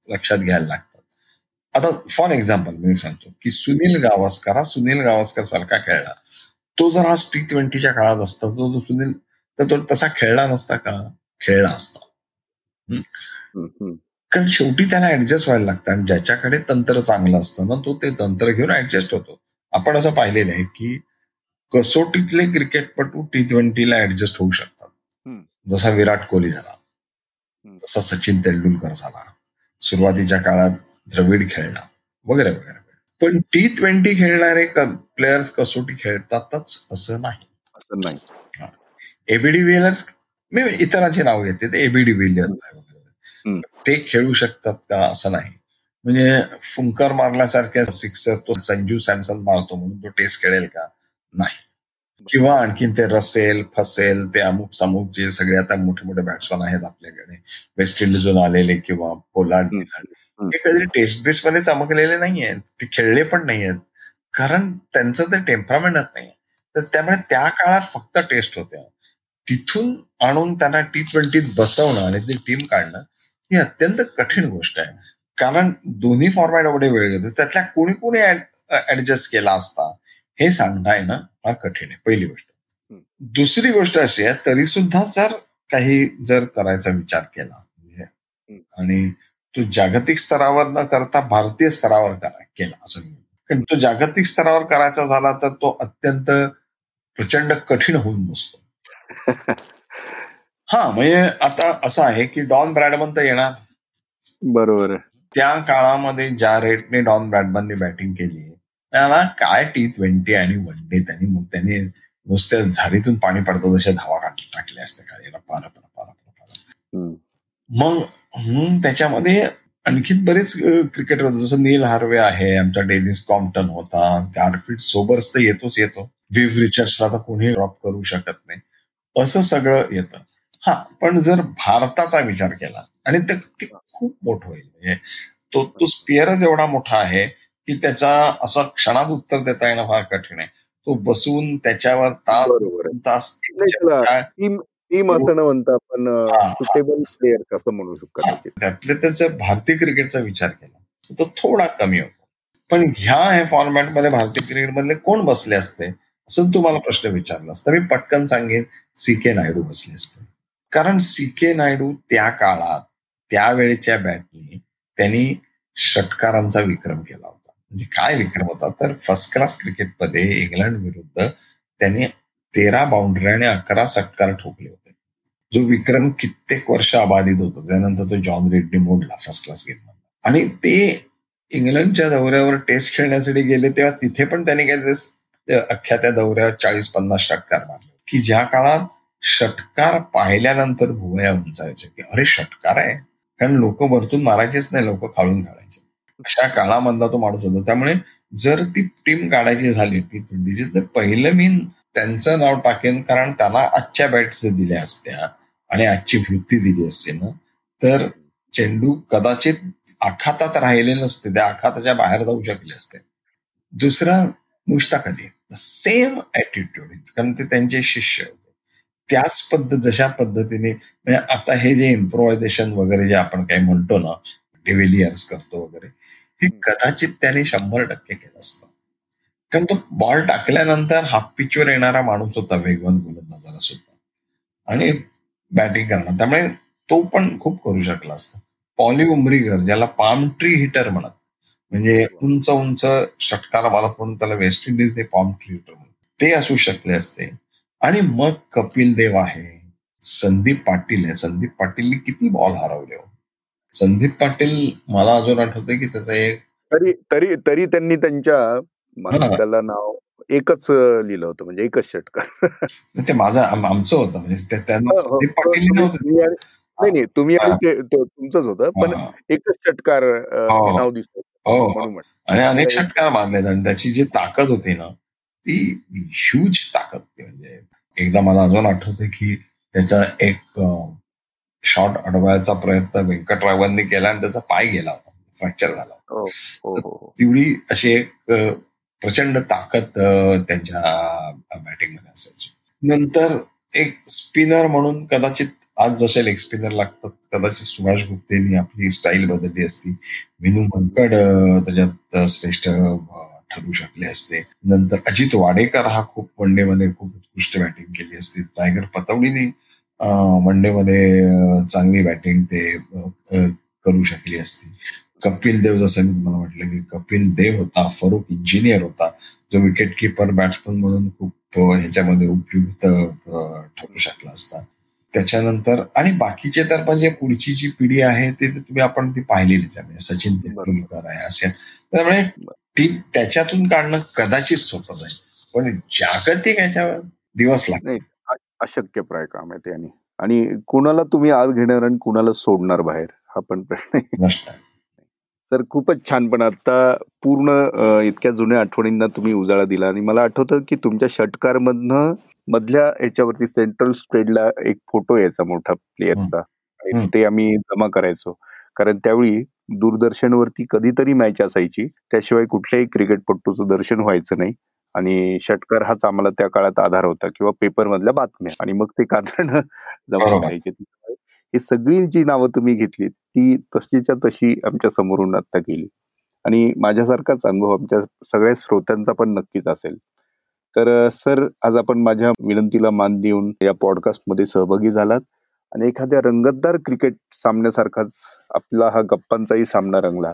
[SPEAKER 2] लक्षात घ्यायला लागतात. आता फॉर एक्झाम्पल मी सांगतो की सुनील गावस्कर हा सुनील गावस्कर सारखा खेळला. तो जर आज टी ट्वेंटीच्या काळात असता तो सुनील तर तो तसा खेळला नसता का? खेळला असता. कारण शेवटी त्याला ऍडजस्ट व्हायला लागतं आणि ज्याच्याकडे तंत्र चांगलं असतं ना तो ते तंत्र घेऊन ऍडजस्ट होतो आपण असं पाहिलेलं आहे की कसोटीतले क्रिकेटपटू टी ट्वेंटीला ऍडजस्ट होऊ शकतात. जसा विराट कोहली झाला. जसा सचिन तेंडुलकर झाला सुरुवातीच्या काळात द्रविड खेळला वगैरे वगैरे. पण टी ट्वेंटी खेळणारे प्लेयर्स कसोटी खेळतातच असं नाही एबीडी विलियर्स मी इतरांची नाव घेते ते एबीडी विलियर्स
[SPEAKER 1] हम्म.
[SPEAKER 2] ते खेळू शकतात का असं नाही. म्हणजे फुंकर मारल्यासारख्या सिक्सर तो संजू सॅमसन मारतो म्हणून तो टेस्ट खेळेल का? नाही. किंवा आणखीन ते रसेल फसेल ते अमुक समुक जे सगळे आता मोठे मोठे बॅट्समॅन आहेत आपल्याकडे. वेस्ट इंडिजून आलेले किंवा.
[SPEAKER 1] हम्म.
[SPEAKER 2] हे कधी टेस्ट बेस मध्ये चमकलेले नाही आहेत ते खेळले पण नाही आहेत कारण त्यांचं ते टेम्परामेंटच नाही तर त्यामुळे त्या काळात फक्त टेस्ट होत्या. तिथून आणून त्यांना टी ट्वेंटीत बसवणं आणि ती टीम काढणं ही अत्यंत कठीण गोष्ट आहे कारण दोन्ही फॉर्मॅट एवढे वेळ घेतो त्यातल्या कोणी कोणी ऍडजस्ट केला असता हे आहे ना फार कठीण आहे पहिली गोष्ट. दुसरी गोष्ट अशी आहे तरी सुद्धा जर काही जर करायचा विचार केला म्हणजे आणि तो जागतिक स्तरावर न करता भारतीय स्तरावर करा केला असं. कारण तो जागतिक स्तरावर करायचा झाला तर तो अत्यंत प्रचंड कठीण होऊन बसतो हा म्हणजे आता असं आहे की डॉन ब्रॅडमन तर येणार.
[SPEAKER 1] बरोबर
[SPEAKER 2] त्या काळामध्ये ज्या रेटने डॉन ब्रॅडमनने बॅटिंग केली त्याला काय टी ट्वेंटी आणि वन डे त्यांनी मग त्यांनी नुसत्या झाडीतून पाणी पडतं तशा धावा टाकल्या असत्या काय पार पार पार पार मग त्याच्यामध्ये आणखी बरेच क्रिकेटर होते. जसं नील हार्वे आहे आमचा डेनिस कॉम्प्टन होता. गारफिल्ड सोबर्स तर येतोच येतो. विव रिचर्ड्सला तर कोणी ड्रॉप करू शकत नाही. असं सगळं येतं. हा पण जर भारताचा विचार केला आणि ते खूप मोठं होईल. म्हणजे तो तो स्पिअरच एवढा मोठा आहे की त्याचा असं क्षणात उत्तर देता येणं फार कठीण आहे. तो बसून त्याच्यावर तास तास
[SPEAKER 1] टीम असं न म्हणता आपण सुटेबल असं म्हणू शकतो
[SPEAKER 2] त्यातले त्याचा भारतीय क्रिकेटचा विचार केला तो थोडा कमी होतो. पण ह्या हे फॉर्मॅटमध्ये भारतीय क्रिकेट मधले कोण बसले असते? असं तुम्हाला प्रश्न विचारला असता. मी पटकन सांगेन सी के नायडू बसले असते. कारण सी के नायडू त्या काळात त्यावेळेच्या बॅटने त्यांनी षटकारांचा विक्रम केला होता. म्हणजे काय विक्रम होता? तर फर्स्ट क्लास क्रिकेटमध्ये इंग्लंड विरुद्ध त्यांनी तेरा बाउंड्री आणि अकरा षटकार ठोकले होते. जो विक्रम कित्येक वर्ष अबाधित होता. त्यानंतर तो जॉन रेड्डी मोडला फर्स्ट क्लास गेम आणि ते इंग्लंडच्या दौऱ्यावर टेस्ट खेळण्यासाठी गेले तेव्हा तिथे पण त्यांनी काय अख्ख्या त्या दौऱ्यावर चाळीस पन्नास षटकार मारले की ज्या काळात षटकार पाहिल्यानंतर भुवया उंचायचे. की अरे षटकार आहे? कारण लोक वरतून मारायचेच नाही लोक खाळून काढायचे. अशा काळामधला तो माणूस होता. त्यामुळे जर ती टीम काढायची झाली टी ट्वेंटीची तर पहिलं मी त्यांचं नाव टाकेन कारण त्याला आजच्या बॅट्स दिल्या असत्या आणि आजची वृत्ती दिली असते ना तर चेंडू कदाचित आखातात राहिले नसते. त्या आखाताच्या बाहेर जाऊ शकले असते. दुसरा मुश्ताक अली सेम ऍटिट्यूड कारण ते त्यांचे शिष्य त्याच पद्धत जशा पद्धतीने म्हणजे आता हे जे इम्प्रोव्हायझेशन वगैरे जे आपण काही म्हणतो ना डिव्हिलियर्स करतो वगैरे हे कदाचित त्याने शंभर टक्के केलं असतं. कारण तो बॉल टाकल्यानंतर हाफ पिचवर येणारा माणूस होता वेगवान गोलंदाजाला सुद्धा. आणि बॅटिंग करणार. त्यामुळे तो पण खूप करू शकला असता. पॉली उमरीगर ज्याला पाम ट्री हिटर म्हणत म्हणजे उंच उंच षटकार मारत म्हणून त्याला वेस्ट इंडिजने पॉम ट्री हिटर म्हणत ते असू शकले असते. आणि मग कपिल देव आहे. संदीप पाटील आहे. संदीप पाटीलने किती बॉल हरवले हो. संदीप पाटील मला अजून आठवतंय की त्याचा एक
[SPEAKER 1] तरी तरी तरी त्यांनी त्यांच्या त्याला नाव एकच लिहिलं होतं. म्हणजे एकच षटकार
[SPEAKER 2] ते माझं आमचं होतं. म्हणजे त्यांना
[SPEAKER 1] हो,
[SPEAKER 2] संदीप पाटील
[SPEAKER 1] नाही नाही. तुम्ही तुमचंच होतं. पण एकच षटकार नाव दिसत
[SPEAKER 2] हो. आणि अनेक षटकार मारले आणि त्याची जी ताकद होती ना ती ह्यूज ताकद म्हणजे एकदा मला अजून आठवते की त्याचा एक शॉट अडवायचा प्रयत्न व्यंकटरावांनी केला आणि त्याचा पाय गेला होता फ्रॅक्चर झाला
[SPEAKER 1] हो, हो, हो,
[SPEAKER 2] तेवढी अशी एक प्रचंड ताकद त्यांच्या बॅटिंगमध्ये असायची. नंतर एक स्पिनर म्हणून कदाचित आज जसे लेग स्पिनर लागतात कदाचित सुभाष गुप्तेनी आपली स्टाईल बदलली असती. विनू मंकड त्याच्यात श्रेष्ठ ठरू शकले असते. नंतर अजित वाडेकर हा खूप वनडे मध्ये खूप उत्कृष्ट बॅटिंग केली असती. टायगर पतवडीने वनडे मध्ये चांगली बॅटिंग ते करू शकली असती. कपिल देव जसं मी तुम्हाला म्हटलं की कपिल देव होता फरुख इंजिनियर होता जो विकेट किपर बॅट्समन म्हणून खूप ह्याच्यामध्ये उपयुक्त ठरू शकला असता. त्याच्यानंतर आणि बाकीचे तर म्हणजे पुढची जी पिढी आहे ते तुम्ही आपण ती पाहिलेलीच आहे. म्हणजे सचिन तेंडुलकर आहे असे म्हणजे त्यामुळे टीम त्याच्यातून काढणं कदाचित सोपं जाईल. पण जागतिक याच्यावर दिवस लागते
[SPEAKER 1] अशक्यप्राय काम आहे ते आणि कुणाला तुम्ही आज घेणार आणि कुणाला सोडणार बाहेर हा पण प्रश्न सर खूपच छान पण आता पूर्ण इतक्या जुन्या आठवणींना तुम्ही उजाळा दिला आणि मला आठवतं की तुमच्या षटकार मधनं मधल्या ह्याच्यावरती सेंट्रल स्प्रेडला एक फोटो यायचा मोठा प्लेअरचा आणि ते आम्ही जमा करायचो. कारण त्यावेळी दूरदर्शनवरती कधीतरी मॅच असायची. त्याशिवाय कुठल्याही क्रिकेटपटूचं दर्शन व्हायचं नाही. आणि षटकार हाच आम्हाला त्या काळात आधार होता किंवा पेपर मधल्या बातम्या. आणि मग ते कात्रण जमा व्हायचे ही सगळी जी नावं तुम्ही घेतली ती तशीच्या तशी आमच्या समोरून आता गेली आणि माझ्यासारखाच अनुभव आमच्या सगळ्या श्रोत्यांचा पण नक्कीच असेल. तर सर आज आपण माझ्या विनंतीला मान देऊन या पॉडकास्टमध्ये सहभागी झालात. आणि एखाद्या रंगतदार क्रिकेट सामन्यासारखाच आपला हा गप्पांचाही सामना रंगला.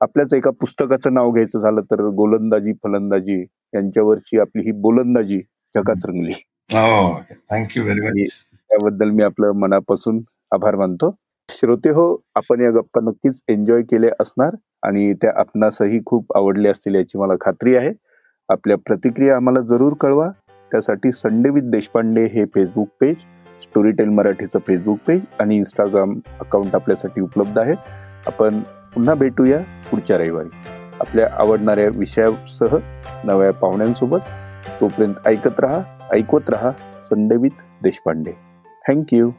[SPEAKER 1] आपल्याच एका पुस्तकाचं नाव घ्यायचं झालं तर गोलंदाजी फलंदाजी यांच्यावरची आपली ही बोलंदाजी जगात रंगली.
[SPEAKER 2] थँक्यू व्हेरी मच
[SPEAKER 1] त्याबद्दल मी आपलं मनापासून आभार मानतो. श्रोते हो आपण या गप्पा नक्कीच एन्जॉय केले असणार आणि त्या आपणासही खूप आवडले असतील याची मला खात्री आहे. आपल्या प्रतिक्रिया आम्हाला जरूर कळवा. त्यासाठी संडे विथ देशपांडे हे फेसबुक पेज स्टोरीटेल मराठीचं फेसबुक पेज आणि इंस्टाग्राम अकाउंट आपल्यासाठी उपलब्ध आहे. आपण पुन्हा भेटूया पुढच्या रविवारी. आपल्या आवडणाऱ्या विषयासह नव्या पाहुण्यांसोबत. तोपर्यंत ऐकत रहा ऐकवत रहा संडे विथ देशपांडे थँक्यू